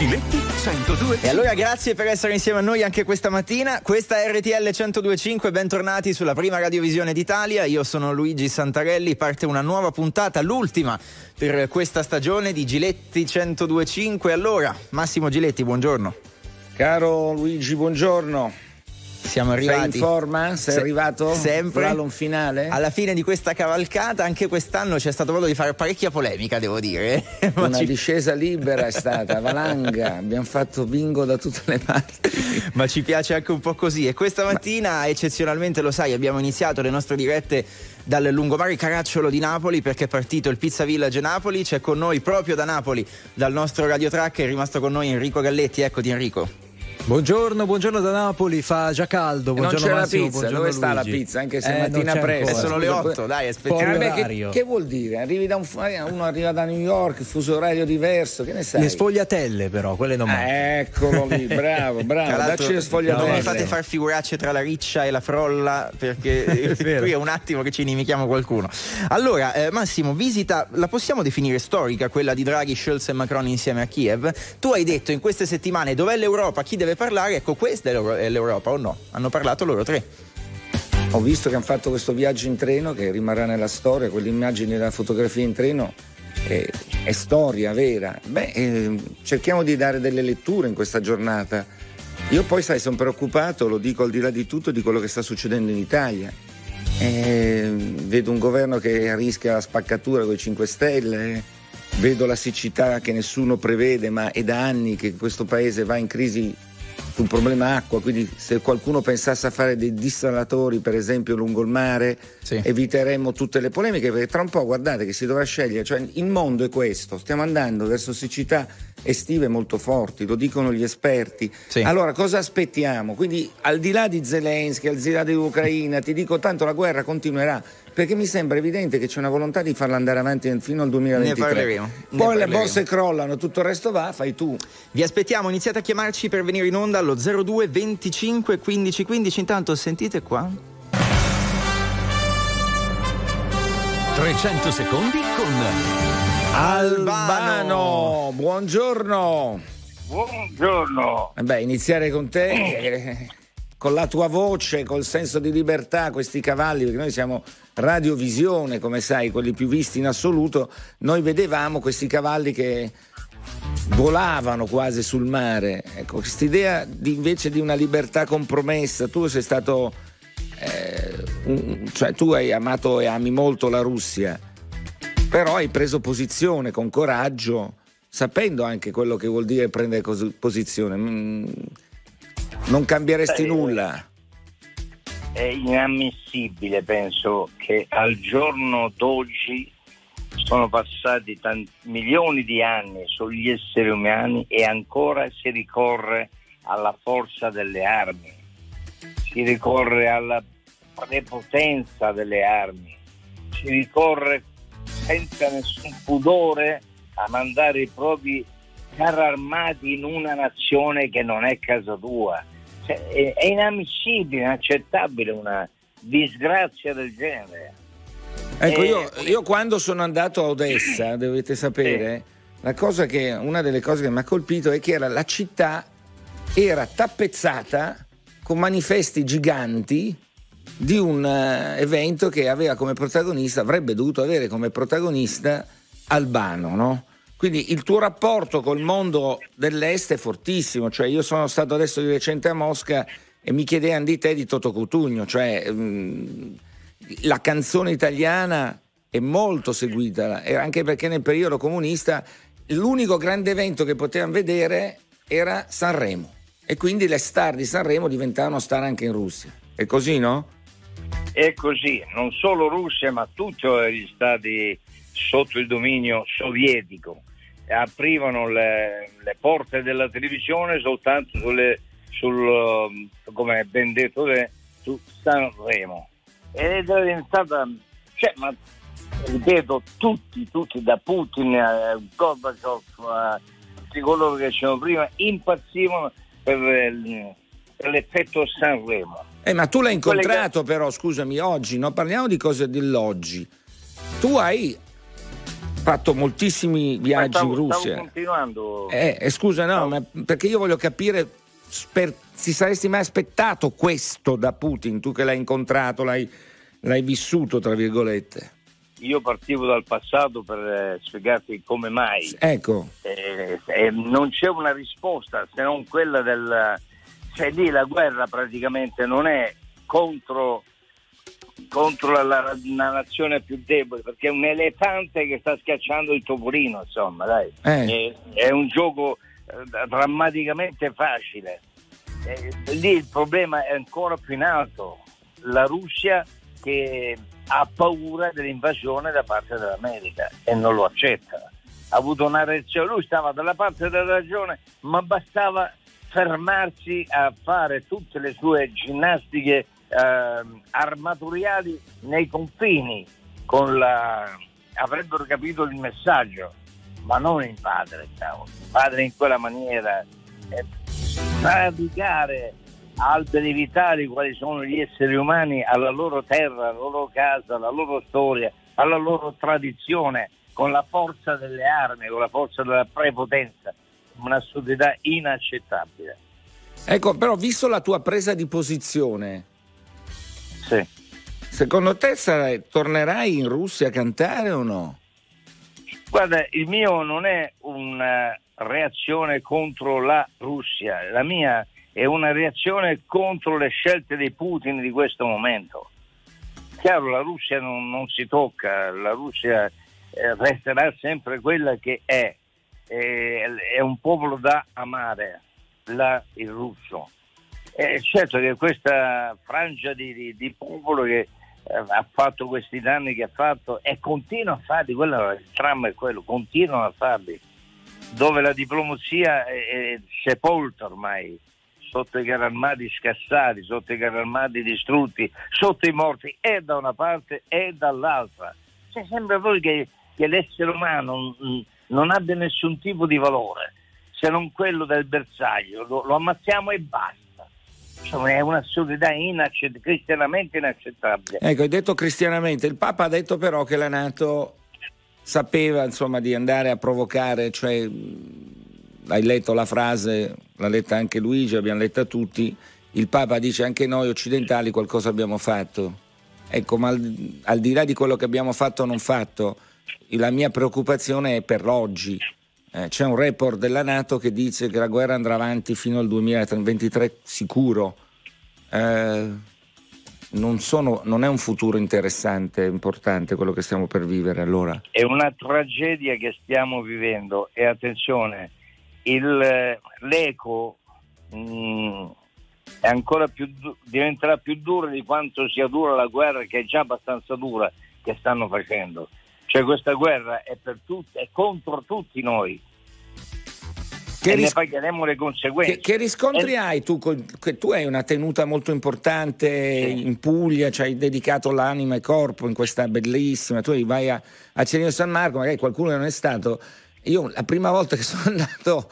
Giletti 102. E allora grazie per essere insieme a noi anche questa mattina. Questa è RTL 1025, bentornati sulla prima radiovisione d'Italia. Io sono Luigi Santarelli, parte una nuova puntata, l'ultima per questa stagione di Giletti 1025. Allora, Massimo Giletti, buongiorno. Caro Luigi, buongiorno. Siamo arrivati. Sei in forma? Sei Se- arrivato? Sempre. Slalom finale? Alla fine di questa cavalcata, anche quest'anno c'è stato modo di fare parecchia polemica, devo dire. Ma Una ci- discesa libera è stata, valanga, abbiamo fatto bingo da tutte le parti. ma ci piace anche un po' così. E questa mattina, eccezionalmente, lo sai, abbiamo iniziato le nostre dirette dal lungomare Caracciolo di Napoli perché è partito il Pizza Village Napoli. C'è con noi proprio da Napoli, dal nostro radiotrack, è rimasto con noi Enrico Galletti. Eccoti, Enrico. Buongiorno, buongiorno da Napoli, fa già caldo. E non Buongiorno c'è la Massimo, pizza, buongiorno dove sta la Luigi. pizza? Anche se Eh, è mattina presto. Eh, sono le Scusa, 8, dai, Eh, aspettiamo. Che, che vuol dire? Arrivi da un, uno arriva da New York, fuso orario diverso, che ne sai? Le sfogliatelle però, quelle non mancano. Ah, eccolo lì, bravo, bravo, dacci le sfogliatelle. non mi fate far figuracce tra la riccia e la frolla perché vero. qui è un attimo che ci inimichiamo qualcuno. Allora, eh, Massimo, visita, la possiamo definire storica quella di Draghi, Scholz e Macron insieme a Kiev? Tu hai detto in queste settimane dov'è l'Europa, chi deve parlare? Ecco, questa è l'Europa o no? Hanno parlato loro tre. Ho visto che hanno fatto questo viaggio in treno che rimarrà nella storia, quell'immagine della fotografia in treno è, è storia vera. Beh, eh, cerchiamo di dare delle letture in questa giornata. Io poi, sai, sono preoccupato, lo dico al di là di tutto, di quello che sta succedendo in Italia. Eh, vedo un governo che rischia la spaccatura con i 5 Stelle, vedo la siccità che nessuno prevede, ma è da anni che questo paese va in crisi sul problema acqua, quindi se qualcuno pensasse a fare dei dissalatori per esempio lungo il mare Sì. eviteremmo tutte le polemiche perché tra un po' guardate che si dovrà scegliere, cioè il mondo è questo, stiamo andando verso siccità estive molto forti, lo dicono gli esperti. Sì. Allora cosa aspettiamo? Quindi al di là di Zelensky, al di là dell'Ucraina, ti dico tanto la guerra continuerà perché mi sembra evidente che c'è una volontà di farla andare avanti fino al 2023. Ne parleremo, ne Poi le parleremo. borse crollano, tutto il resto va, fai tu. Vi aspettiamo, iniziate a chiamarci per venire in onda allo 02 25 15 15. Intanto sentite qua. 300 secondi con Albano, buongiorno. Buongiorno. Eh Beh, iniziare con te, eh, con la tua voce, col senso di libertà, questi cavalli, perché noi siamo radiovisione, come sai, quelli più visti in assoluto. Noi vedevamo questi cavalli che volavano quasi sul mare. Ecco, quest'idea di, invece di una libertà compromessa, tu sei stato, eh, un- cioè tu hai amato e ami molto la Russia, però hai preso posizione con coraggio, sapendo anche quello che vuol dire prendere posizione. Mm, Non cambieresti Beh, nulla. È inammissibile, penso, che al giorno d'oggi sono passati tanti, milioni di anni sugli esseri umani e ancora si ricorre alla forza delle armi, si ricorre alla prepotenza delle armi, si ricorre senza nessun pudore a mandare i propri carri armati in una nazione che non è casa tua. Cioè, è, è inammissibile, inaccettabile una disgrazia del genere. Ecco, Eh, io, io quando sono andato a Odessa, dovete sapere, la cosa che, una delle cose che mi ha colpito è che era, la città era tappezzata con manifesti giganti di un eh, evento che aveva come protagonista, avrebbe dovuto avere come protagonista Albano, no? Quindi il tuo rapporto col mondo dell'est è fortissimo, cioè io sono stato adesso di recente a Mosca e mi chiedevano di te di Toto Cutugno, cioè mm, la canzone italiana è molto seguita, anche perché nel periodo comunista l'unico grande evento che potevano vedere era Sanremo e quindi le star di Sanremo diventavano star anche in Russia. È così, no? È così, non solo Russia, ma tutti gli stati sotto il dominio sovietico aprivano le, le porte della televisione soltanto sulle, sul, um, come ben detto su Sanremo. Ed è diventata, cioè, ma ripeto, tutti, tutti, da Putin a Gorbaciov a tutti coloro che c'erano prima, impazzivano per, il- per l'effetto Sanremo. Eh, ma tu l'hai Quelle incontrato però, scusami, oggi, no? Parliamo di cose dell'oggi. Tu hai fatto moltissimi viaggi stavo, in Russia. Stavo continuando. Eh, eh, scusa, no, ma perché io voglio capire, per, ti saresti mai aspettato questo da Putin, tu che l'hai incontrato, l'hai, l'hai vissuto, tra virgolette? Io partivo dal passato per eh, spiegarti come mai. Ecco. Eh, eh, non c'è una risposta se non quella del... Cioè lì la guerra praticamente non è contro contro la, la, la, nazione più debole perché è un elefante che sta schiacciando il topolino insomma dai. Eh. è, è, un gioco eh, drammaticamente facile. Eh, lì il problema è ancora più in alto. La Russia che ha paura dell'invasione da parte dell'America e non lo accetta. Ha avuto una reazione lui stava dalla parte della ragione ma bastava fermarsi a fare tutte le sue ginnastiche eh, armaturiali nei confini la... avrebbero capito il messaggio, ma non il padre. Il padre in quella maniera è praticare alberi vitali quali sono gli esseri umani alla loro terra, alla loro casa, alla loro storia, alla loro tradizione, con la forza delle armi, con la forza della prepotenza, una società inaccettabile. Ecco, però visto la tua presa di posizione, sì. Secondo te sarai, tornerai in Russia a cantare o no? Guarda, il mio non è una reazione contro la Russia, la mia è una reazione contro le scelte di Putin di questo momento. Chiaro, la Russia non, non si tocca, la Russia eh, resterà sempre quella che è, è, è un popolo da amare, la, il russo. Eh, certo che questa frangia di, di, di popolo che eh, ha fatto questi danni che ha fatto e continua a farli, quello, il tram è quello, continuano a farli, dove la diplomazia è, è sepolta ormai, sotto i carri armati scassati, sotto i carri armati distrutti, sotto i morti e da una parte e dall'altra. Cioè, sembra poi che, che l'essere umano non, non abbia nessun tipo di valore, se non quello del bersaglio, lo, lo ammazziamo e basta è un'assurdità inaccett- cristianamente inaccettabile. Ecco, hai detto cristianamente, il Papa ha detto però che la Nato sapeva insomma, di andare a provocare, cioè hai letto la frase, l'ha letta anche Luigi, abbiamo letta tutti, il Papa dice anche noi occidentali qualcosa abbiamo fatto. Ecco, ma al, al di là di quello che abbiamo fatto o non fatto, la mia preoccupazione è per l'oggi. Eh, c'è un report della Nato che dice che la guerra andrà avanti fino al 2023 sicuro. Eh, non, sono, non, è un futuro interessante, importante quello che stiamo per vivere allora. È una tragedia che stiamo vivendo e attenzione, il, l'eco mh, mm, più, diventerà più duro di quanto sia dura la guerra che è già abbastanza dura che stanno facendo. Cioè questa guerra è, per tutti, è contro tutti noi. Che e ris- ne pagheremo le conseguenze. Che, che riscontri e... hai tu? Che tu hai una tenuta molto importante sì. in Puglia, ci hai dedicato l'anima e corpo in questa bellissima. Tu vai a, a Cerino San Marco, magari qualcuno non è stato. Io la prima volta che sono andato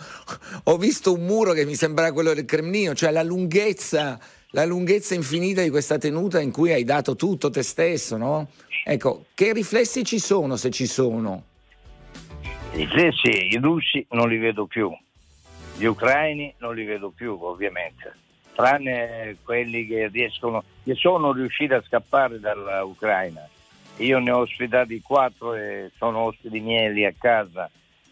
ho visto un muro che mi sembrava quello del Cremlino, cioè la lunghezza, la lunghezza infinita di questa tenuta in cui hai dato tutto te stesso, no? Ecco, che riflessi ci sono se ci sono? I riflessi, i russi non li vedo più, gli ucraini non li vedo più ovviamente, tranne quelli che riescono, che sono riusciti a scappare dall'Ucraina. Io ne ho ospitati quattro e sono ospiti miei a casa.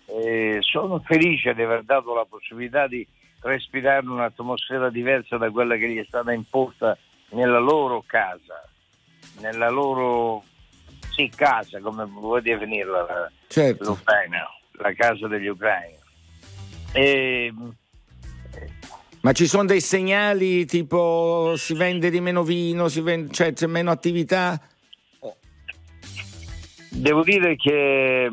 E sono felice di aver dato la possibilità di respirare un'atmosfera diversa da quella che gli è stata imposta nella loro casa, nella loro sì, casa, come vuoi definirla la, certo. l'Ucraina, la casa degli ucraini. E, ma ci sono dei segnali tipo si vende di meno vino, vende, cioè c'è meno attività? Devo dire che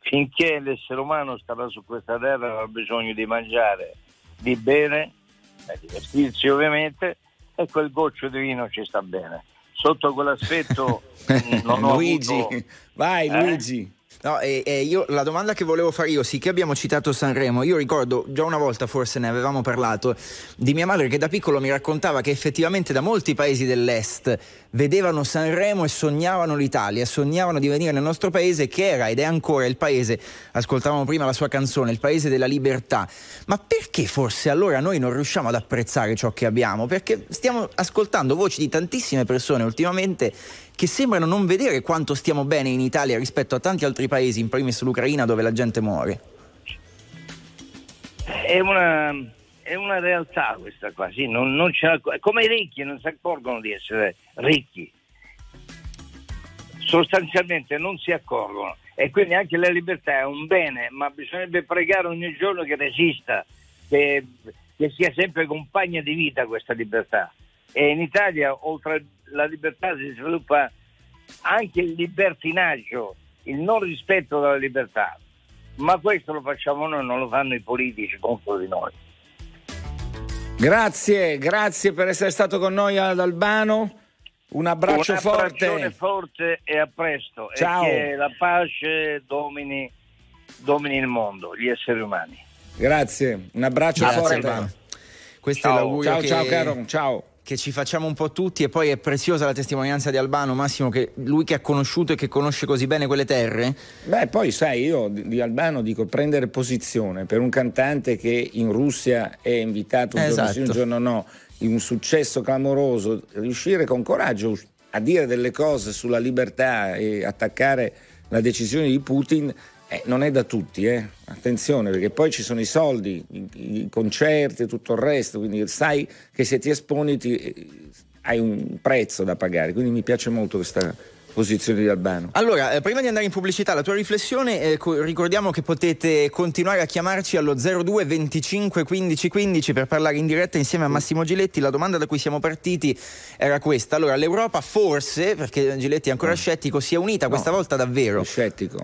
finché l'essere umano starà su questa terra avrà bisogno di mangiare, di bere, di vestirsi ovviamente e quel goccio di vino ci sta bene sotto quell'aspetto non ho Luigi, avuto... vai eh? Luigi. No, e, e io, la domanda che volevo fare io, sì che abbiamo citato Sanremo, io ricordo già una volta forse ne avevamo parlato di mia madre che da piccolo mi raccontava che effettivamente da molti paesi dell'est vedevano Sanremo e sognavano l'Italia, sognavano di venire nel nostro paese che era ed è ancora il paese, ascoltavamo prima la sua canzone, il paese della libertà. Ma perché forse allora noi non riusciamo ad apprezzare ciò che abbiamo? Perché stiamo ascoltando voci di tantissime persone ultimamente che sembrano non vedere quanto stiamo bene in Italia rispetto a tanti altri paesi, in primis l'Ucraina dove la gente muore. È una, è una realtà questa qua, sì, non, non come i ricchi non si accorgono di essere ricchi, sostanzialmente non si accorgono e quindi anche la libertà è un bene, ma bisognerebbe pregare ogni giorno che resista, che, che sia sempre compagna di vita questa libertà. E in Italia, oltre alla libertà, si sviluppa anche il libertinaggio, il non rispetto della libertà. Ma questo lo facciamo noi, non lo fanno i politici contro di noi. Grazie, grazie per essere stato con noi ad Albano. Un abbraccio Un forte. forte e a presto. Ciao. E che la pace domini, domini il mondo, gli esseri umani. Grazie, un abbraccio Grazie, forte. Albano. Questo Ciao. è l'augurio Ciao, che, ciao caro, ciao. Che ci facciamo un po' tutti e poi è preziosa la testimonianza di Albano, Massimo, che lui che ha conosciuto e che conosce così bene quelle terre, Beh, poi sai, io di Albano dico prendere posizione per un cantante che in Russia è invitato un giorno sì, un Esatto. giorno no, in un successo clamoroso, riuscire con coraggio a dire delle cose sulla libertà e attaccare la decisione di Putin eh, non è da tutti, eh. attenzione perché poi ci sono i soldi, i, i concerti e tutto il resto, quindi sai che se ti esponi ti- eh, hai un prezzo da pagare, quindi mi piace molto questa posizione di Albano. Allora, eh, prima di andare in pubblicità, la tua riflessione, eh, co- ricordiamo che potete continuare a chiamarci allo 02 25 15 15 per parlare in diretta insieme a Massimo Giletti. La domanda da cui siamo partiti era questa. Allora, l'Europa forse, perché Giletti è ancora scettico, si è unita questa volta davvero? Scettico.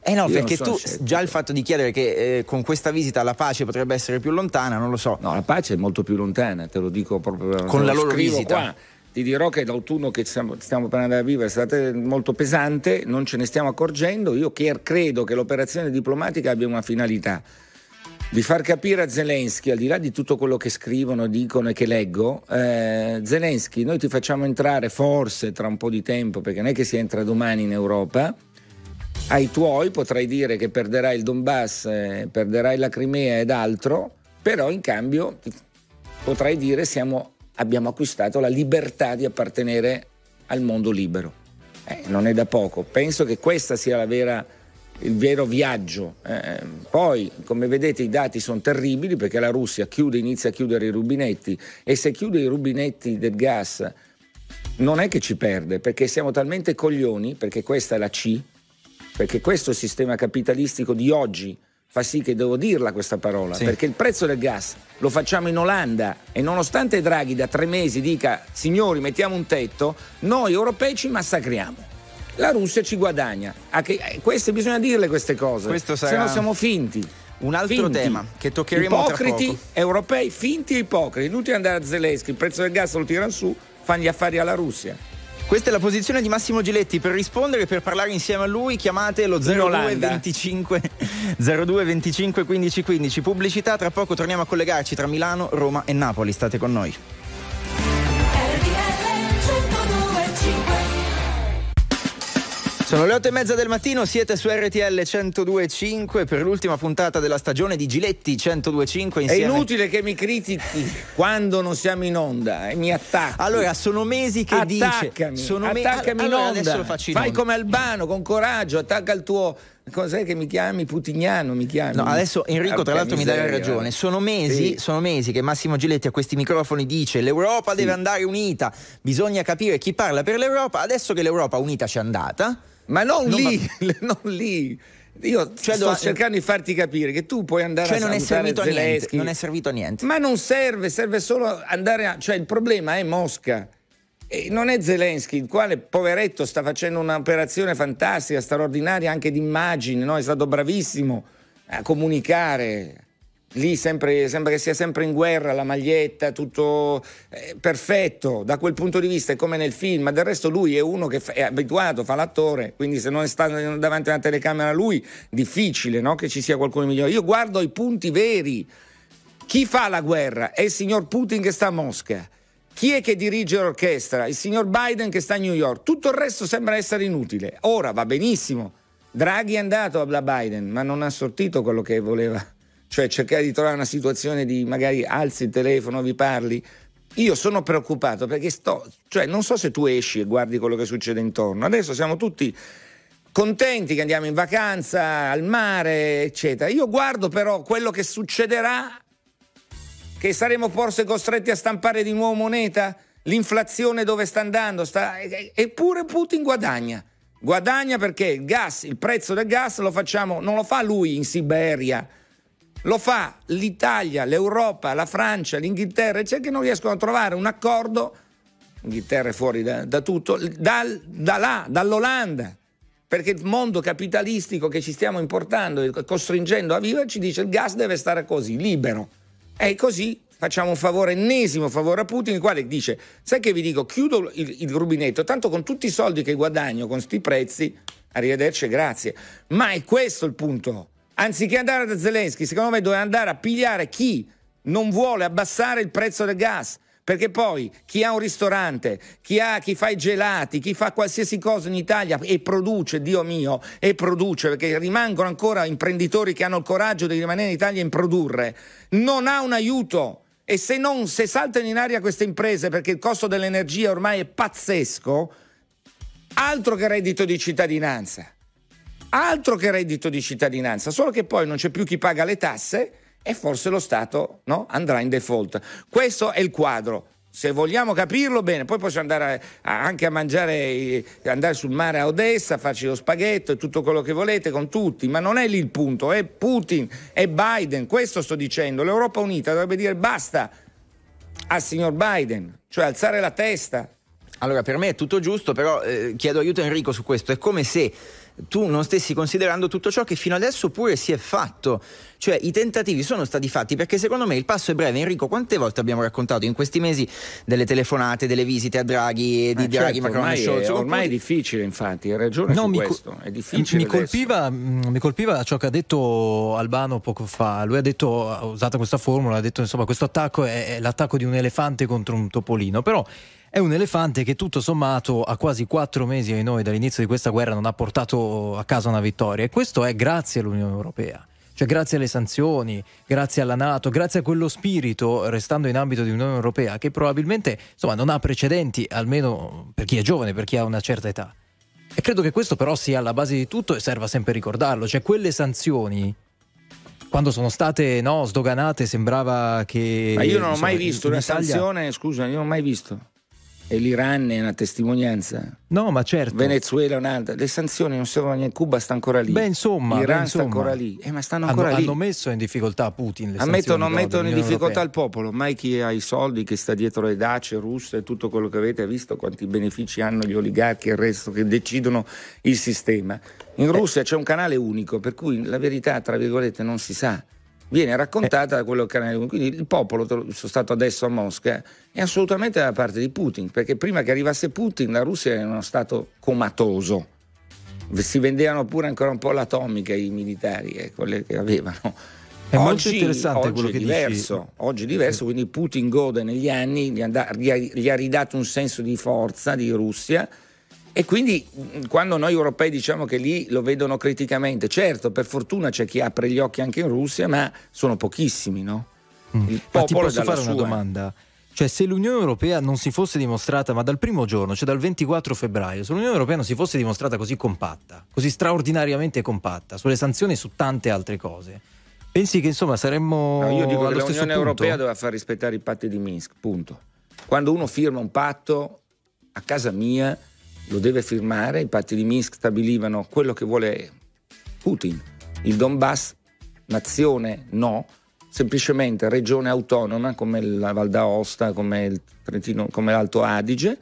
Eh no, Io perché tu scettico. già il fatto di chiedere che eh, con questa visita la pace potrebbe essere più lontana, non lo so. No, la pace è molto più lontana, te lo dico proprio. Con la lo loro visita. Qua. Ti dirò che l'autunno che stiamo, per andare a vivere è stato molto pesante, non ce ne stiamo accorgendo. Io credo che l'operazione diplomatica abbia una finalità di far capire a Zelensky, al di là di tutto quello che scrivono, dicono e che leggo, eh, Zelensky, noi ti facciamo entrare forse tra un po' di tempo, perché non è che si entra domani in Europa, ai tuoi potrai dire che perderai il Donbass, eh, perderai la Crimea ed altro, però in cambio potrai dire siamo, abbiamo acquistato la libertà di appartenere al mondo libero. Eh, non è da poco, penso che questa sia vera, il vero viaggio. Eh, poi, come vedete, i dati sono terribili perché la Russia chiude, inizia a chiudere i rubinetti e se chiude i rubinetti del gas non è che ci perde, perché siamo talmente coglioni, perché questa è la C, perché questo sistema capitalistico di oggi fa sì che devo dirla questa parola, Sì. perché il prezzo del gas lo facciamo in Olanda e nonostante Draghi da tre mesi dica signori mettiamo un tetto, noi europei ci massacriamo. La Russia ci guadagna. Eh, queste, bisogna dirle queste cose, se no siamo finti. Un altro Finti. tema che toccheremo tra Ipocriti, poco. europei, finti e ipocriti. Inutile andare a Zelensky, il prezzo del gas lo tirano su, fanno gli affari alla Russia. Questa è la posizione di Massimo Giletti. Per rispondere, per parlare insieme a lui, chiamate lo 02 Olanda. 25 02 25 15 15. Pubblicità, tra poco torniamo a collegarci tra Milano, Roma e Napoli. State con noi. Sono le otto e mezza del mattino, siete su RTL 102.5 per l'ultima puntata della stagione di Giletti 102.5 È insieme... inutile che mi critichi quando non siamo in onda e mi attacchi. Allora, sono mesi che attaccami, dice... Sono me- attaccami allora, in onda. adesso lo faccio in Fai come Albano, con coraggio, attacca il tuo... Cos'è che mi chiami? Putignano mi chiami? No, adesso Enrico tra l'altro mi dai ragione. Sono mesi, Sì. sono mesi che Massimo Giletti a questi microfoni dice l'Europa deve andare unita, bisogna capire chi parla per l'Europa. Adesso che l'Europa unita c'è andata, Ma non Non lì, non lì. Io Cioè, sto do- cercando di farti capire che tu puoi andare cioè a non è servito a niente, Zelensky. non è servito a niente. Ma non serve, serve solo andare a... Cioè il problema è Mosca. E non è Zelensky, il quale poveretto sta facendo un'operazione fantastica, straordinaria anche di immagine, no? è stato bravissimo a comunicare. Lì sempre, sembra che sia sempre in guerra, la maglietta, tutto eh, perfetto da quel punto di vista, è come nel film, ma del resto lui è uno che fa- è abituato, fa l'attore, quindi se non sta davanti a una telecamera lui, difficile no? che ci sia qualcuno migliore. Io guardo i punti veri, chi fa la guerra? È il signor Putin che sta a Mosca. Chi è che dirige l'orchestra? Il signor Biden che sta a New York. Tutto il resto sembra essere inutile. Ora va benissimo. Draghi è andato da Biden, ma non ha sortito quello che voleva. Cioè cercare di trovare una situazione di magari alzi il telefono, vi parli. Io sono preoccupato perché sto, cioè non so se tu esci e guardi quello che succede intorno. Adesso siamo tutti contenti che andiamo in vacanza al mare, eccetera. Io guardo però quello che succederà, che saremo forse costretti a stampare di nuovo moneta, l'inflazione dove sta andando, sta... eppure Putin guadagna. Guadagna perché il gas, il prezzo del gas lo facciamo, non lo fa lui in Siberia, lo fa l'Italia, l'Europa, la Francia, l'Inghilterra, c'è che non riescono a trovare un accordo, l'Inghilterra è fuori da, da tutto, dal, da là, dall'Olanda. Perché il mondo capitalistico che ci stiamo importando e costringendo a vivere ci dice il gas deve stare così, libero. E così facciamo un favore, ennesimo favore a Putin, il quale dice, sai che vi dico, chiudo il, il rubinetto, tanto con tutti i soldi che guadagno con questi prezzi, arrivederci e grazie. Ma è questo il punto. Anziché andare da Zelensky, secondo me doveva andare a pigliare chi non vuole abbassare il prezzo del gas perché poi chi ha un ristorante, chi, ha, chi fa i gelati, chi fa qualsiasi cosa in Italia e produce, Dio mio, e produce, perché rimangono ancora imprenditori che hanno il coraggio di rimanere in Italia e produrre, non ha un aiuto. E se, non, se saltano in aria queste imprese perché il costo dell'energia ormai è pazzesco, altro che reddito di cittadinanza. Altro che reddito di cittadinanza, solo che poi non c'è più chi paga le tasse e forse lo Stato no, andrà in default. Questo è il quadro. Se vogliamo capirlo bene, poi possiamo andare a, anche a mangiare, andare sul mare a Odessa, farci lo spaghetto e tutto quello che volete con tutti, ma non è lì il punto, è Putin, è Biden, questo sto dicendo. L'Europa Unita dovrebbe dire basta al signor Biden, cioè alzare la testa. Allora, per me è tutto giusto, però eh, chiedo aiuto a Enrico su questo. È come se tu non stessi considerando tutto ciò che fino adesso pure si è fatto. Cioè i tentativi sono stati fatti perché secondo me il passo è breve. Enrico, quante volte abbiamo raccontato in questi mesi delle telefonate, delle visite a Draghi, di eh, Draghi, certo, Macron ormai e Scholz? È, ormai è difficile infatti, hai ragione no, su mi questo, è difficile mi colpiva, mm, mi colpiva, ciò che ha detto Albano poco fa. Lui ha detto, ha usato questa formula, ha detto insomma questo attacco è, è l'attacco di un elefante contro un topolino. Però è un elefante che tutto sommato a quasi quattro mesi ai noi dall'inizio di questa guerra non ha portato a casa una vittoria e questo è grazie all'Unione Europea. Cioè grazie alle sanzioni, grazie alla Nato, grazie a quello spirito, restando in ambito di Unione Europea, che probabilmente insomma, non ha precedenti, almeno per chi è giovane, per chi ha una certa età. E credo che questo però sia alla base di tutto e serva sempre ricordarlo, cioè quelle sanzioni quando sono state no, sdoganate sembrava che... Ma io non ho mai visto una Italia... sanzione, scusa, io non ho mai visto e l'Iran è una testimonianza. No, ma certo. Venezuela è un'altra. Le sanzioni non servono a niente. Cuba sta ancora lì. Beh, insomma. L'Iran beh, insomma. sta ancora lì. Eh, ma stanno ancora hanno, lì. Hanno messo in difficoltà Putin. Le ammettono, sanzioni, mettono in difficoltà Europea. il popolo. Mai chi ha i soldi, che sta dietro le dace russe e tutto quello che avete visto, quanti benefici hanno gli oligarchi e il resto che decidono il sistema. In Russia c'è un canale unico, per cui la verità, tra virgolette, non si sa viene raccontata da quello che quindi il popolo sono stato adesso a Mosca è assolutamente dalla parte di Putin perché prima che arrivasse Putin la Russia era in uno stato comatoso. Si vendevano pure ancora un po' l'atomica i militari eh, quelle che avevano. È oggi, molto interessante oggi quello che diverso, dici. Oggi è diverso, quindi Putin gode negli anni, gli, and- gli ha ridato un senso di forza di Russia e quindi quando noi europei diciamo che lì lo vedono criticamente, certo, per fortuna c'è chi apre gli occhi anche in Russia, ma sono pochissimi, no? Mm. Il ma ti posso fare sua. una domanda? Cioè, se l'Unione Europea non si fosse dimostrata, ma dal primo giorno, cioè dal 24 febbraio, se l'Unione Europea non si fosse dimostrata così compatta, così straordinariamente compatta, sulle sanzioni e su tante altre cose, pensi che insomma saremmo. No, io dico che l'Unione Europea doveva far rispettare i patti di Minsk, punto. Quando uno firma un patto a casa mia lo deve firmare, i patti di Minsk stabilivano quello che vuole Putin, il Donbass, nazione no, semplicemente regione autonoma come la Val d'Aosta, come, il Trentino, come l'Alto Adige.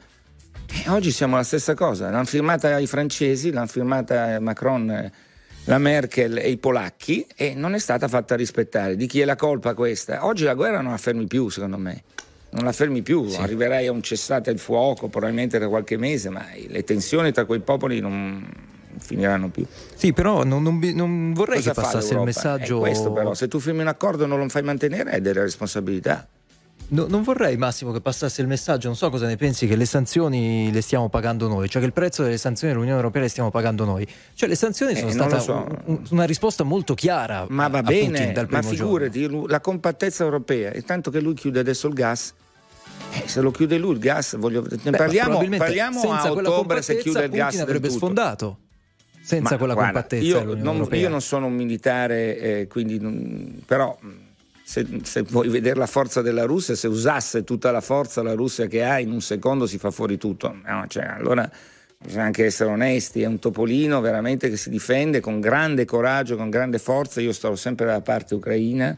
E oggi siamo la stessa cosa, l'hanno firmata i francesi, l'hanno firmata Macron, la Merkel e i polacchi e non è stata fatta rispettare. Di chi è la colpa questa? Oggi la guerra non la fermi più, secondo me non la fermi più, sì. arriverai a un cessate il fuoco probabilmente tra qualche mese, ma le tensioni tra quei popoli non finiranno più. Sì, però non, non, non vorrei Cosa che passasse il messaggio. È questo però, se tu firmi un accordo e non lo fai mantenere hai delle responsabilità. No, non vorrei Massimo che passasse il messaggio, non so cosa ne pensi, che le sanzioni le stiamo pagando noi, cioè che il prezzo delle sanzioni dell'Unione Europea le stiamo pagando noi. Cioè le sanzioni Eh, sono non state so. un- una risposta molto chiara. Ma va Putin bene, dal ma figurati, giorno. la compattezza europea, e tanto che lui chiude adesso il gas, eh, se lo chiude lui il gas, voglio, ne Beh, parliamo, parliamo senza a ottobre se chiude il gas avrebbe sfondato. Senza Ma quella guarda, compattezza io non, io non sono un militare, eh, quindi non- però mh, se, se vuoi vedere la forza della Russia, se usasse tutta la forza la Russia che ha, in un secondo si fa fuori tutto. No, cioè, allora bisogna anche essere onesti, è un topolino veramente che si difende con grande coraggio, con grande forza. Io sto sempre dalla parte ucraina,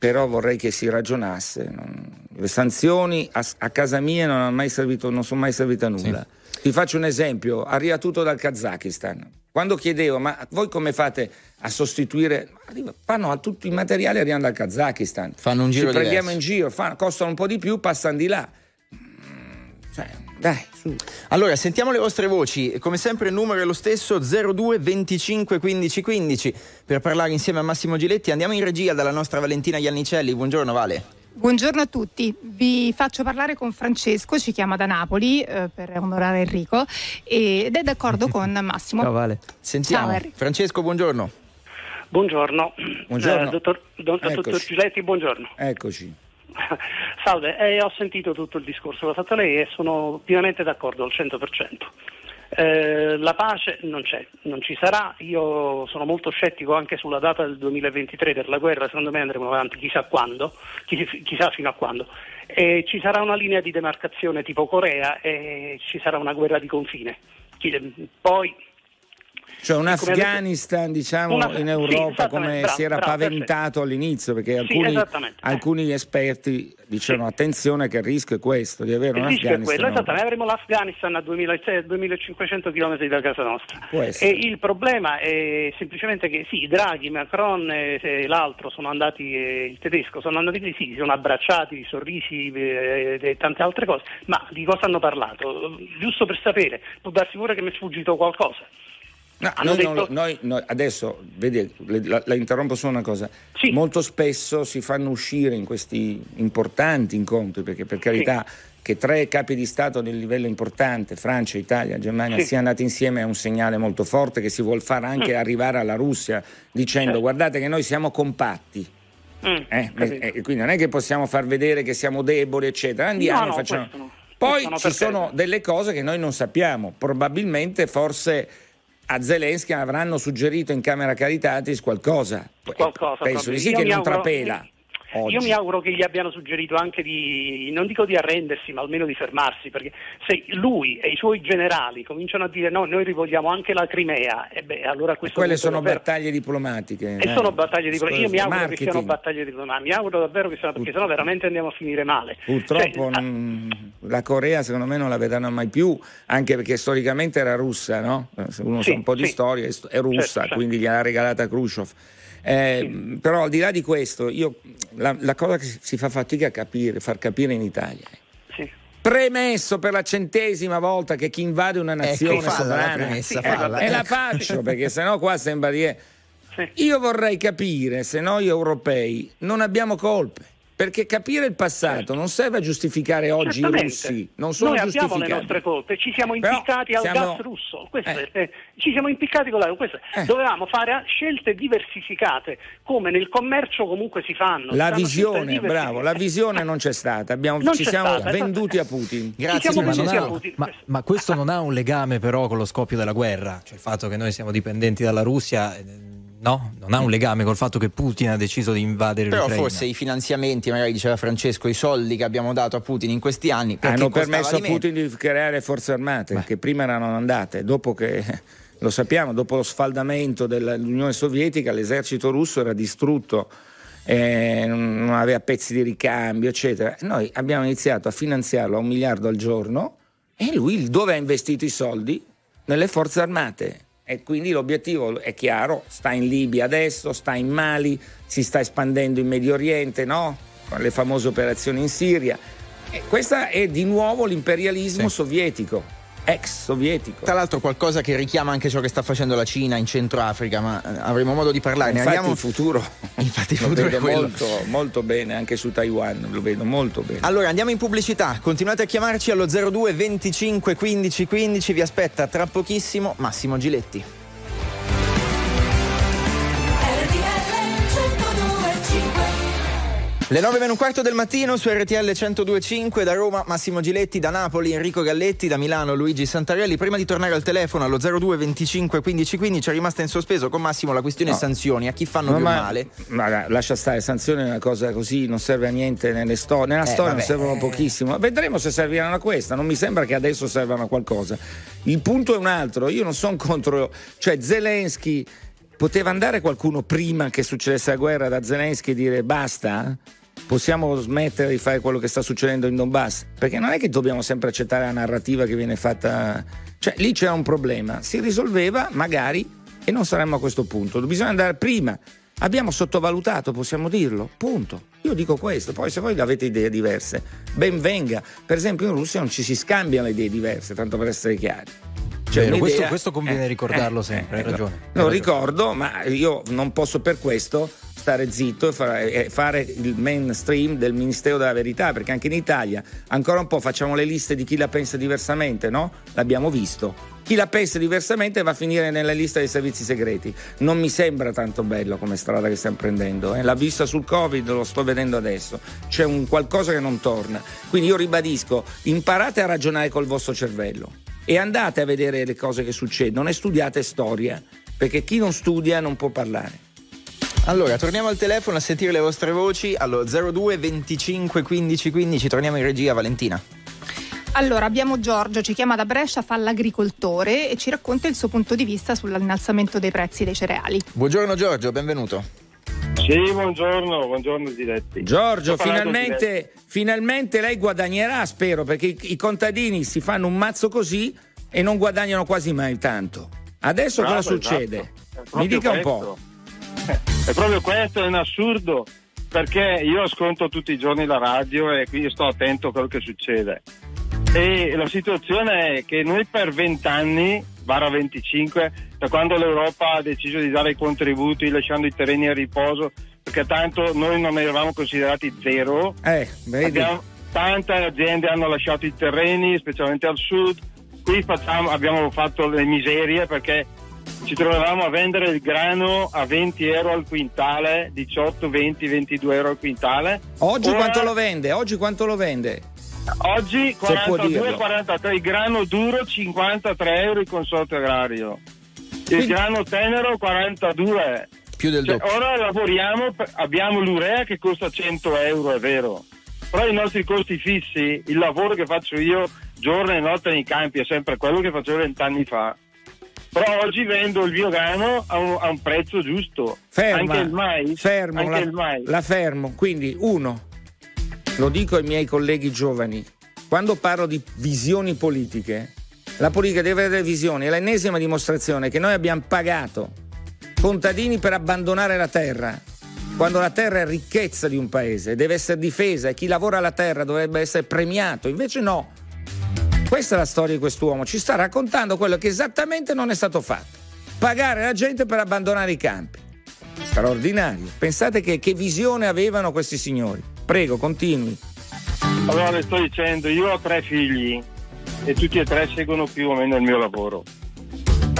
però vorrei che si ragionasse. non- Le sanzioni a, a casa mia non, servito, non sono mai servite a nulla. Ti faccio un esempio, arriva tutto dal Kazakistan. Quando chiedevo, ma voi come fate a sostituire? Arriva- Fanno a tutti i materiali arrivano dal Kazakistan. Fanno un giro Ci prendiamo diverso. in giro, fanno- costano un po' di più, passano di là. Mm, Cioè, dai, su. Allora, sentiamo le vostre voci. Come sempre il numero è lo stesso 02 25 15 15 per parlare insieme a Massimo Giletti. Andiamo in regia dalla nostra Valentina Iannicelli. Buongiorno Vale. Buongiorno a tutti, vi faccio parlare con Francesco, ci chiama da Napoli eh, per onorare Enrico ed è d'accordo con Massimo. Ciao Vale. Sentiamo. Ciao. Francesco, buongiorno. Buongiorno, Buongiorno. Eh, dottor, Eccoci. dottor Giletti, buongiorno. Eccoci. Salve, eh, ho sentito tutto il discorso che ha fatto lei e sono pienamente d'accordo al 100%. Eh, la pace non c'è, non ci sarà, io sono molto scettico anche sulla data del 2023 per la guerra, secondo me andremo avanti chissà quando, chi- chissà fino a quando. E ci sarà una linea di demarcazione tipo Corea e ci sarà una guerra di confine. Poi Cioè un ha detto- Afghanistan, diciamo, Una- in sì, Europa esattamente, come bravo, si era bravo, paventato all'inizio, perché Sì, alcuni, esattamente. alcuni esperti dicevano Sì. attenzione che il rischio è questo, di avere Il un rischio è Afghanistan. quello, esattamente, avremo l'Afghanistan a 2000 2500 km da casa nostra. E il problema è semplicemente che sì, Draghi, Macron e l'altro sono andati, eh, il tedesco, sono andati lì, sì, si sono abbracciati, sorrisi eh, e tante altre cose, ma di cosa hanno parlato? Giusto per sapere, può darsi pure che mi è sfuggito qualcosa. No, noi detto- lo- noi- noi- adesso, vedi, la, la interrompo solo una cosa. Sì. Molto spesso si fanno uscire in questi importanti incontri, perché per carità che tre capi di Stato di livello importante, Francia, Italia, Germania, Sì. siano andati insieme è un segnale molto forte che si vuol fare anche arrivare alla Russia dicendo Certo. guardate che noi siamo compatti. Mm, Eh, eh, quindi non è che possiamo far vedere che siamo deboli, eccetera. Andiamo No, no, facciamo. no. Poi no, ci sono delle cose che noi non sappiamo. Probabilmente, forse a Zelensky avranno suggerito in Camera Caritatis qualcosa. qualcosa Penso di sì che non auguro- trapela. Oggi. Io mi auguro che gli abbiano suggerito anche di, non dico di arrendersi, ma almeno di fermarsi, perché se lui e i suoi generali cominciano a dire no, noi rivogliamo anche la Crimea, e beh, allora questo Quelle punto sono davvero- battaglie diplomatiche. E eh. sono battaglie diplomatiche. Io mi auguro che Marketing. siano battaglie diplomatiche, mi auguro davvero che siano, perché sennò veramente andiamo a finire male. Purtroppo Cioè, ah, non- la Corea secondo me non la vedranno mai più, anche perché storicamente era russa, no? Eh, Se uno Sì, sa un po' di sì. storia, è, è russa, Certo, certo. quindi gliel'ha regalata Khrushchev. Eh, Però al di là di questo, io, la, la cosa che si fa fatica a capire, far capire in Italia è sì. Premesso per la centesima volta che chi invade una nazione Ecco, falla la sovrana premessa, Sì, falla. e la Ecco. faccio perché sennò qua sembra di Sì. io vorrei capire se noi europei non abbiamo colpe. Perché capire il passato non serve a giustificare oggi i russi, non sono Noi abbiamo le nostre colpe, ci siamo Però impiccati al siamo- gas russo, questo Eh. è- eh, ci siamo impiccati con la questo Eh. Dovevamo fare scelte diversificate, come nel commercio comunque si fanno. La visione, bravo, la visione non c'è stata, abbiamo- Non ci c'è siamo stata, venduti a esatto. Putin. Grazie, ma, ha- a Putin. ma- ma questo non ha un legame però con lo scoppio della guerra, cioè il fatto che noi siamo dipendenti dalla Russia, eh, no, non ha un legame col fatto che Putin ha deciso di invadere Però l'Ucraina. forse i finanziamenti, magari diceva Francesco, i soldi che abbiamo dato a Putin in questi anni Hanno permesso a. Putin di creare forze armate che prima erano andate, dopo che lo sappiamo, dopo lo sfaldamento dell'Unione Sovietica l'esercito russo era distrutto, eh, non aveva pezzi di ricambio, eccetera. Noi abbiamo iniziato a finanziarlo a un miliardo al giorno e lui dove ha investito i soldi? Nelle forze armate. E quindi l'obiettivo è chiaro, sta in Libia adesso, sta in Mali, si sta espandendo in Medio Oriente, no? Con le famose operazioni in Siria. E questo è di nuovo l'imperialismo Sì. sovietico. Ex sovietico. Tra l'altro qualcosa che richiama anche ciò che sta facendo la Cina in Centro Africa, ma eh, avremo modo di parlarne. Infatti Andiamo... il futuro, Infatti il lo futuro è vedo molto, molto bene, anche su Taiwan lo vedo molto bene. Allora andiamo in pubblicità, continuate a chiamarci allo 02 25 15 15, vi aspetta tra pochissimo Massimo Giletti. Le 9 meno un quarto del mattino su RTL 1025 da Roma Massimo Giletti, da Napoli Enrico Galletti, da Milano Luigi Santarelli. Prima di tornare al telefono allo 02 25 15 15 è rimasta in sospeso con Massimo la questione No. sanzioni, a chi fanno No, più ma- male. ma lascia stare, sanzioni è una cosa così, non serve a niente nelle sto- nella Eh, storia, vabbè, non servono pochissimo. Vedremo se serviranno a questa, non mi sembra che adesso servano a qualcosa. Il punto è un altro, io non sono contro, cioè Zelensky, poteva andare qualcuno prima che succedesse la guerra da Zelensky e dire basta? Possiamo smettere di fare quello che sta succedendo in Donbass? Perché non è che dobbiamo sempre accettare la narrativa che viene fatta. Cioè, lì c'era un problema, si risolveva magari e non saremmo a questo punto. Bisogna andare prima. Abbiamo sottovalutato, possiamo dirlo. Punto. Io dico questo, poi se voi avete idee diverse, ben venga. Per esempio in Russia non ci si scambiano idee diverse, tanto per essere chiari. C'è Vero, questo- questo conviene ricordarlo sempre, hai no. ragione. Lo ricordo, ma io non posso per questo stare zitto e fare, fare il mainstream del Ministero della Verità, perché anche in Italia ancora un po' facciamo le liste di chi la pensa diversamente, no? L'abbiamo visto. Chi la pensa diversamente va a finire nella lista dei servizi segreti. Non mi sembra tanto bello come strada che stiamo prendendo. eh. La vista sul Covid lo sto vedendo adesso. C'è un qualcosa che non torna. Quindi io ribadisco, imparate a ragionare col vostro cervello e andate a vedere le cose che succedono e studiate storia, perché chi non studia non può parlare. Allora, torniamo al telefono a sentire le vostre voci allo 02 25 15 15, torniamo in regia Valentina. Allora, abbiamo Giorgio, ci chiama da Brescia, fa l'agricoltore e ci racconta il suo punto di vista sull'innalzamento dei prezzi dei cereali. Buongiorno Giorgio, benvenuto. Sì, buongiorno, buongiorno diretti. Giorgio, finalmente, finalmente lei guadagnerà, spero, perché i, i contadini si fanno un mazzo così e non guadagnano quasi mai tanto. Adesso Bravo, cosa succede? esatto. Mi dica un questo. po'. È proprio questo, è un assurdo, perché io ascolto tutti i giorni la radio e quindi sto attento a quello che succede. E la situazione è che noi per 20 anni, barra 25, da quando l'Europa ha deciso di dare i contributi lasciando i terreni a riposo, perché tanto noi non eravamo considerati zero, Eh? Abbiamo- tante aziende hanno lasciato i terreni, specialmente al sud. Qui facciamo- abbiamo fatto le miserie perché ci trovavamo a vendere il grano a 20 euro al quintale, 18, 20, 22 euro al quintale. Oggi Ora- quanto lo vende? Oggi quanto lo vende? Oggi Se può 42, dirlo. 43, il grano duro 53 euro il consorzio agrario. Il Quindi- grano tenero 42. Più del Cioè, doppio. ora lavoriamo, abbiamo l'urea che costa 100 euro, è vero. Però i nostri costi fissi, il lavoro che faccio io giorno e notte nei campi è sempre quello che facevo vent'anni fa. Però oggi vendo il biograno a un, a un prezzo giusto. Ferma, Anche il mais. fermo, anche la, il mais. la fermo. Quindi, uno, lo dico ai miei colleghi giovani, quando parlo di visioni politiche, la politica deve avere visioni. È l'ennesima dimostrazione che noi abbiamo pagato contadini per abbandonare la terra. Quando la terra è ricchezza di un paese, deve essere difesa e chi lavora la terra dovrebbe essere premiato. Invece no. Questa è la storia di quest'uomo. Ci sta raccontando quello che esattamente non è stato fatto. Pagare la gente per abbandonare i campi. Straordinario. Pensate che, che visione avevano questi signori. Prego, continui. Allora le sto dicendo, io ho tre figli e tutti e tre seguono più o meno il mio lavoro.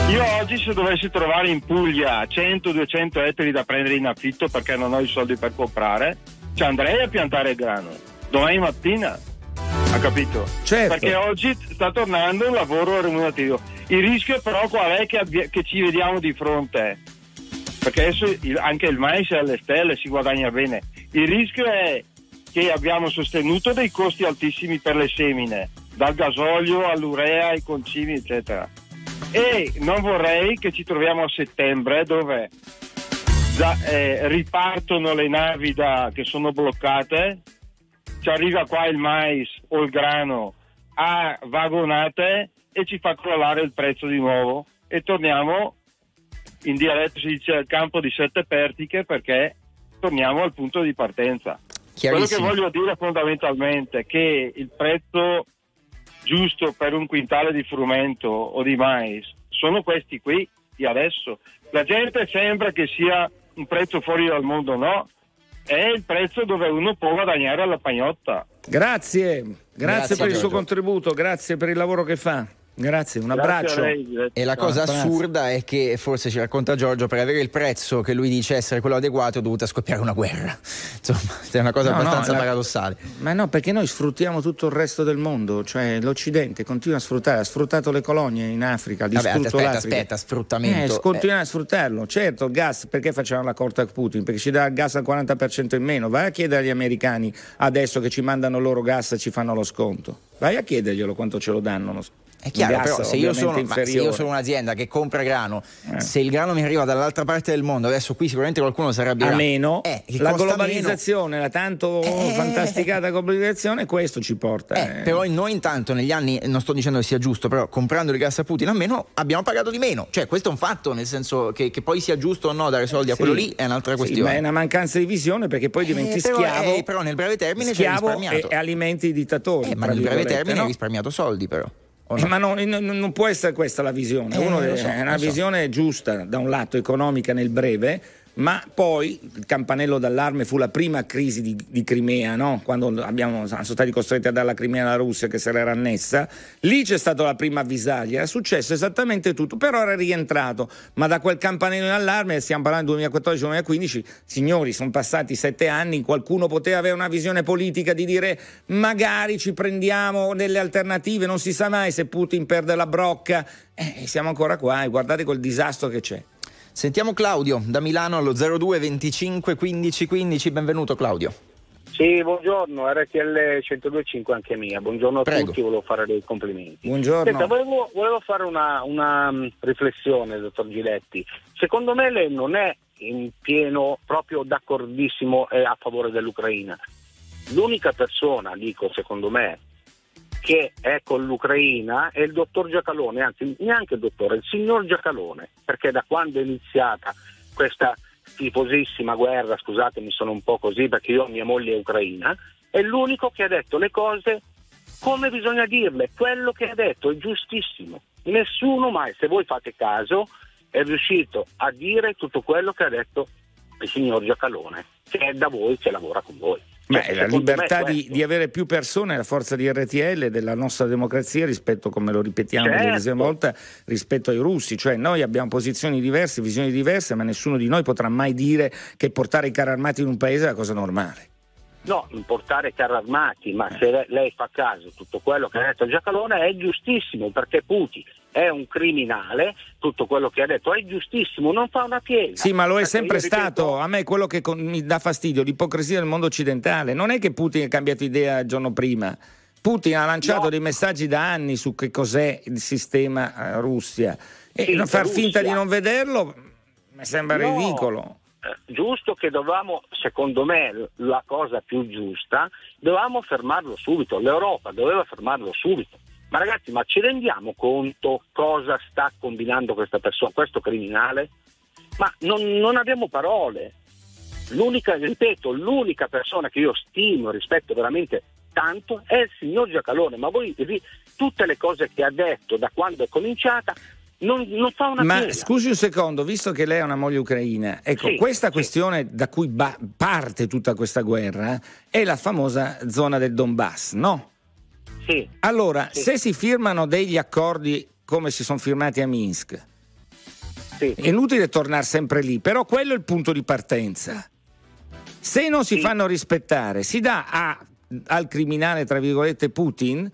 Io oggi se dovessi trovare in Puglia 100-200 ettari da prendere in affitto perché non ho i soldi per comprare, ci andrei a piantare grano. Domani mattina, ha capito? Certo. Perché oggi sta tornando un lavoro remunerativo. Il rischio però qual è che, abbia- che ci vediamo di fronte? Perché adesso il- anche il mais è alle stelle, si guadagna bene. Il rischio è che abbiamo sostenuto dei costi altissimi per le semine, dal gasolio all'urea, ai concimi, eccetera. E non vorrei che ci troviamo a settembre dove già, eh, ripartono le navi da- che sono bloccate, ci arriva qua il mais o il grano a vagonate e ci fa crollare il prezzo di nuovo e torniamo in dialetto si dice al campo di sette pertiche perché torniamo al punto di partenza. Quello che voglio dire fondamentalmente è che il prezzo giusto per un quintale di frumento o di mais sono questi qui di adesso. La gente sembra che sia un prezzo fuori dal mondo, no? È il prezzo dove uno può guadagnare alla pagnotta. Grazie, grazie, Grazie, per il suo contributo, grazie per il lavoro che fa. Grazie, un Grazie abbraccio. lei. E la cosa assurda è che forse ci racconta Giorgio per avere il prezzo che lui dice essere quello adeguato è dovuta scoppiare una guerra. Insomma, è una cosa No, no, abbastanza la- paradossale. Ma no, perché noi sfruttiamo tutto il resto del mondo, cioè l'Occidente continua a sfruttare, ha sfruttato le colonie in Africa, ha Vabbè, distrutto aspetta, l'Africa. aspetta, sfruttamento. Eh, continua a sfruttarlo. Certo, il gas, perché facciamo la corta a Putin? Perché ci dà il gas al 40% in meno. Vai a chiedere agli americani adesso che ci mandano loro gas e ci fanno lo sconto. Vai a chiederglielo quanto ce lo danno. È chiaro, però se io, sono, se io sono un'azienda che compra grano, Eh. se il grano mi arriva dall'altra parte del mondo, adesso qui sicuramente qualcuno si arrabbierà. a meno Eh, la globalizzazione, la tanto Eh. fantasticata globalizzazione, questo ci porta. meno. Eh, eh. però noi intanto negli anni, non sto dicendo che sia giusto, però comprando il gas a Putin almeno abbiamo pagato di meno. Cioè questo è un fatto, nel senso che, che poi sia giusto o no dare soldi a Sì. quello lì è un'altra Sì, questione. ma è una mancanza di visione perché poi diventi Eh, però, schiavo. però nel breve termine schiavo risparmiato. e, alimenti i dittatori. Ma nel breve termine no? hai risparmiato soldi però. No? ma non, non- può essere questa la visione. Eh, so, è una so. visione giusta, da un lato economica nel breve, ma poi il campanello d'allarme fu la prima crisi di, di Crimea, no? quando abbiamo, sono stati costretti a dare la Crimea alla Russia che se l'era annessa. Lì c'è stata la prima avvisaglia, è successo esattamente tutto, però era rientrato. Ma da quel campanello d'allarme, stiamo parlando del 2014-2015, signori, sono passati sette anni, qualcuno poteva avere una visione politica di dire magari ci prendiamo delle alternative, non si sa mai se Putin perde la brocca. Eh, siamo ancora qua e guardate quel disastro che c'è. Sentiamo Claudio da Milano allo 02 25 15 15, benvenuto Claudio. Sì, buongiorno, RTL 1025 anche mia. Buongiorno a Prego. tutti, volevo fare dei complimenti. Buongiorno. Senta, volevo, volevo fare una, una, mm, riflessione, dottor Giletti. Secondo me lei non è in pieno, proprio d'accordissimo eh, a favore dell'Ucraina. L'unica persona, dico secondo me, che è con l'Ucraina è il dottor Giacalone, anzi neanche il dottore, il signor Giacalone, perché da quando è iniziata questa tifosissima guerra, scusatemi sono un po' così perché io mia moglie è ucraina, è l'unico che ha detto le cose come bisogna dirle, quello che ha detto è giustissimo. Nessuno mai, se voi fate caso, è riuscito a dire tutto quello che ha detto il signor Giacalone, che è da voi, che lavora con voi. Ma è la libertà è di, di avere più persone, la forza di RTL, della nostra democrazia rispetto, come lo ripetiamo Certo. volta, rispetto ai russi. Cioè noi abbiamo posizioni diverse, visioni diverse, ma nessuno di noi potrà mai dire che portare i carri armati in un paese è la cosa normale. No, importare carri armati, ma se le- lei fa caso, tutto quello che ha detto Giacalone è giustissimo perché Putin è un criminale, tutto quello che ha detto è giustissimo, non fa una piega. Sì, ma lo è sempre ripeto- stato. A me quello che con- mi dà fastidio, l'ipocrisia del mondo occidentale. Non è che Putin ha cambiato idea il giorno prima. Putin ha lanciato No. dei messaggi da anni su che cos'è il sistema eh, Russia. E Sì, far Russia. finta di non vederlo mi sembra No. ridicolo. Eh, giusto che dovevamo, secondo me, la cosa più giusta, dovevamo fermarlo subito, l'Europa doveva fermarlo subito. Ma ragazzi, ma ci rendiamo conto cosa sta combinando questa persona, questo criminale? Ma non, non abbiamo parole. L'unica, ripeto, l'unica persona che io stimo e rispetto veramente tanto è il signor Giacalone, ma voi tutte le cose che ha detto da quando è cominciata non, non fa una Ma piega. scusi un secondo, visto che lei è una moglie ucraina, ecco, Sì, questa sì. questione da cui ba- parte tutta questa guerra è la famosa zona del Donbass, no? Sì. Allora, Sì. se si firmano degli accordi come si sono firmati a Minsk, Sì. è inutile tornare sempre lì, però quello è il punto di partenza. Se non si fanno rispettare, si dà a- al criminale, tra virgolette, Putin,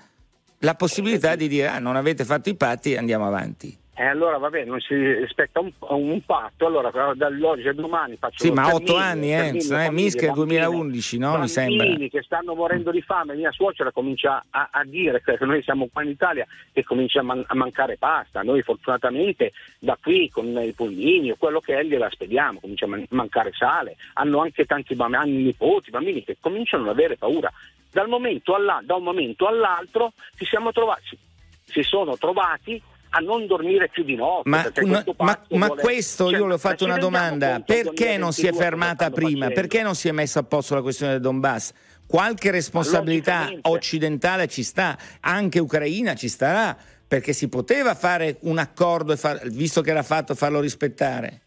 la possibilità di dire ah, non avete fatto i patti andiamo avanti. E allora vabbè, non si rispetta un, un patto, allora dall'oggi a domani faccio Sì, ma otto anni, eh, sterminio, eh, è bambine, 2011, no? Mi sembra. Bambini che stanno morendo di fame, mia suocera comincia a, a dire che noi siamo qua in Italia che comincia a, man- a mancare pasta, noi fortunatamente da qui con i pulmini o quello che è gliela spediamo, comincia a man- mancare sale, hanno anche tanti bambini, hanno nipoti, bambini che cominciano ad avere paura. Dal momento alla- da un momento all'altro ci siamo trovati, si sono trovati a non dormire più di notte. Ma, ma- questo ma- ma vuole- questo cioè, io le ho fatto una domanda, perché non si è 2022 fermata prima? facendo? Perché non si è messa a posto la questione del Donbass? qualche responsabilità occidentale ci sta, anche ucraina ci starà, perché si poteva fare un accordo, e far- visto che era fatto, farlo rispettare.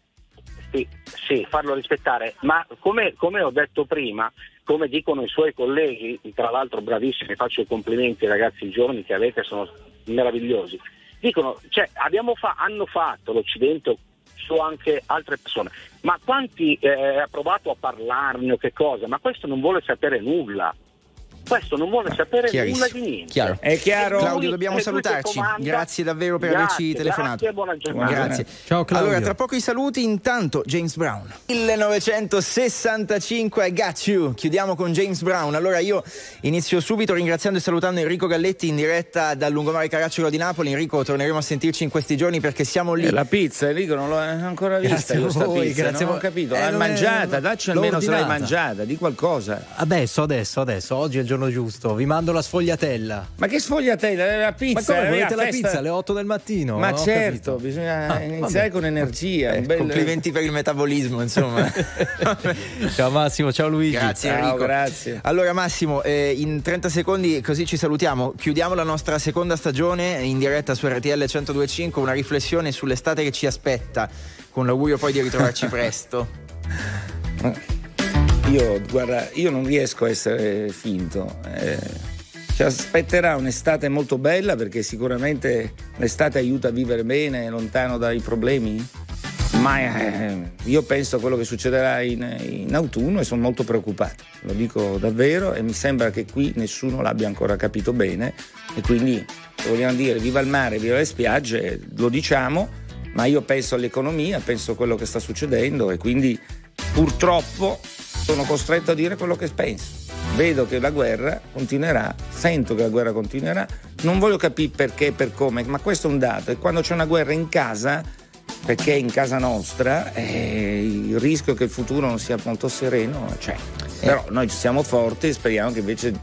Sì, sì, farlo rispettare, ma come, come ho detto prima, come dicono i suoi colleghi, tra l'altro bravissimi, faccio i complimenti ai ragazzi giovani che avete, sono meravigliosi, dicono, cioè, fa- hanno fatto l'Occidente su anche altre persone, ma quanti eh, ha provato a parlarne o che cosa, ma questo non vuole sapere nulla. Questo non vuole sapere nulla di niente. Chiaro. È chiaro? E Claudio, dobbiamo e salutarci. Grazie davvero per Grazie, averci telefonato. Grazie e buona giornata. Grazie. Ciao, Claudio. Allora, tra poco i saluti, intanto James Brown. 1965 I Got You. Chiudiamo con James Brown. Allora io inizio subito ringraziando e salutando Enrico Galletti in diretta dal lungomare Caracciolo di Napoli. Enrico, torneremo a sentirci in questi giorni perché siamo lì. Eh, la pizza, Enrico, non l'ho ancora vista Grazie a voi, pizza, grazie non ho capito. Eh, L'hai è- mangiata, dacci almeno se l'hai mangiata, di qualcosa. Adesso, adesso, adesso, oggi è il giorno giusto. Vi mando la sfogliatella. Ma che sfogliatella, la Ma pizza, come eh, volete la festa- pizza alle 8 del mattino? Ma ho certo, capito. bisogna Ah, iniziare vabbè. con energia. Eh, un bel- Complimenti per il metabolismo, insomma. Ciao Massimo, ciao Luigi. Grazie Ciao, Enrico. grazie. Allora Massimo, eh, in 30 secondi così ci salutiamo. Chiudiamo la nostra seconda stagione in diretta su RTL 1025, una riflessione sull'estate che ci aspetta, con l'augurio poi di ritrovarci presto. Io, guarda, io non riesco a essere finto. eh, ci aspetterà un'estate molto bella perché sicuramente l'estate aiuta a vivere bene, lontano dai problemi. Ma eh, io penso a quello che succederà in, in autunno e sono molto preoccupato. Lo dico davvero e mi sembra che qui nessuno l'abbia ancora capito bene. E quindi vogliamo dire viva il mare, viva le spiagge, lo diciamo, ma io penso all'economia, penso a quello che sta succedendo e quindi purtroppo sono costretto a dire quello che penso. Vedo che la guerra continuerà, sento che la guerra continuerà, non voglio capire perché e per come, ma questo è un dato e quando c'è una guerra in casa, perché è in casa nostra, eh, il rischio che il futuro non sia molto sereno c'è. Però noi ci siamo forti e speriamo che invece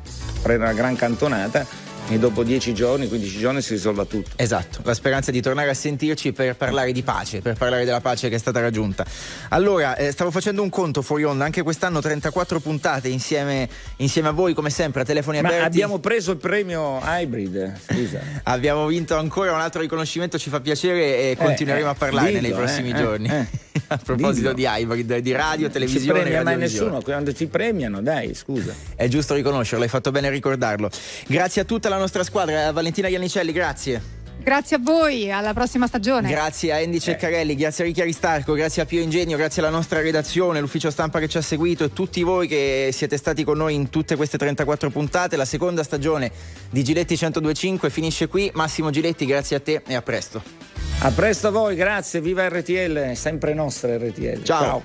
prenda una gran cantonata e dopo 10 giorni, 15 giorni si risolva tutto. Esatto, la speranza di tornare a sentirci per parlare di pace, per parlare della pace che è stata raggiunta. Allora, eh, stavo facendo un conto fuori onda, anche quest'anno 34 puntate insieme, insieme a voi, come sempre, a telefoni Ma aperti. abbiamo preso il premio Hybrid, scusa. Abbiamo vinto ancora un altro riconoscimento, ci fa piacere e continueremo eh, a parlarne dillo, nei prossimi eh, giorni. eh, a proposito dillo. di hybrid, di radio, Non televisione, premia mai nessuno, quando ci premiano, dai, scusa. È giusto riconoscerlo, hai fatto bene a ricordarlo. Grazie a tutta la nostra squadra, a Valentina Iannicelli, grazie. Grazie a voi, alla prossima stagione. Grazie a Eh. Andy Ceccarelli, grazie a Ricchi Aristarco, grazie a Pio Ingegno, grazie alla nostra redazione, l'ufficio stampa che ci ha seguito e tutti voi che siete stati con noi in tutte queste 34 puntate. La seconda stagione di Giletti 1025 finisce qui. Massimo Giletti, grazie a te e a presto. A presto a voi, grazie, viva RTL, sempre nostra RTL. Ciao.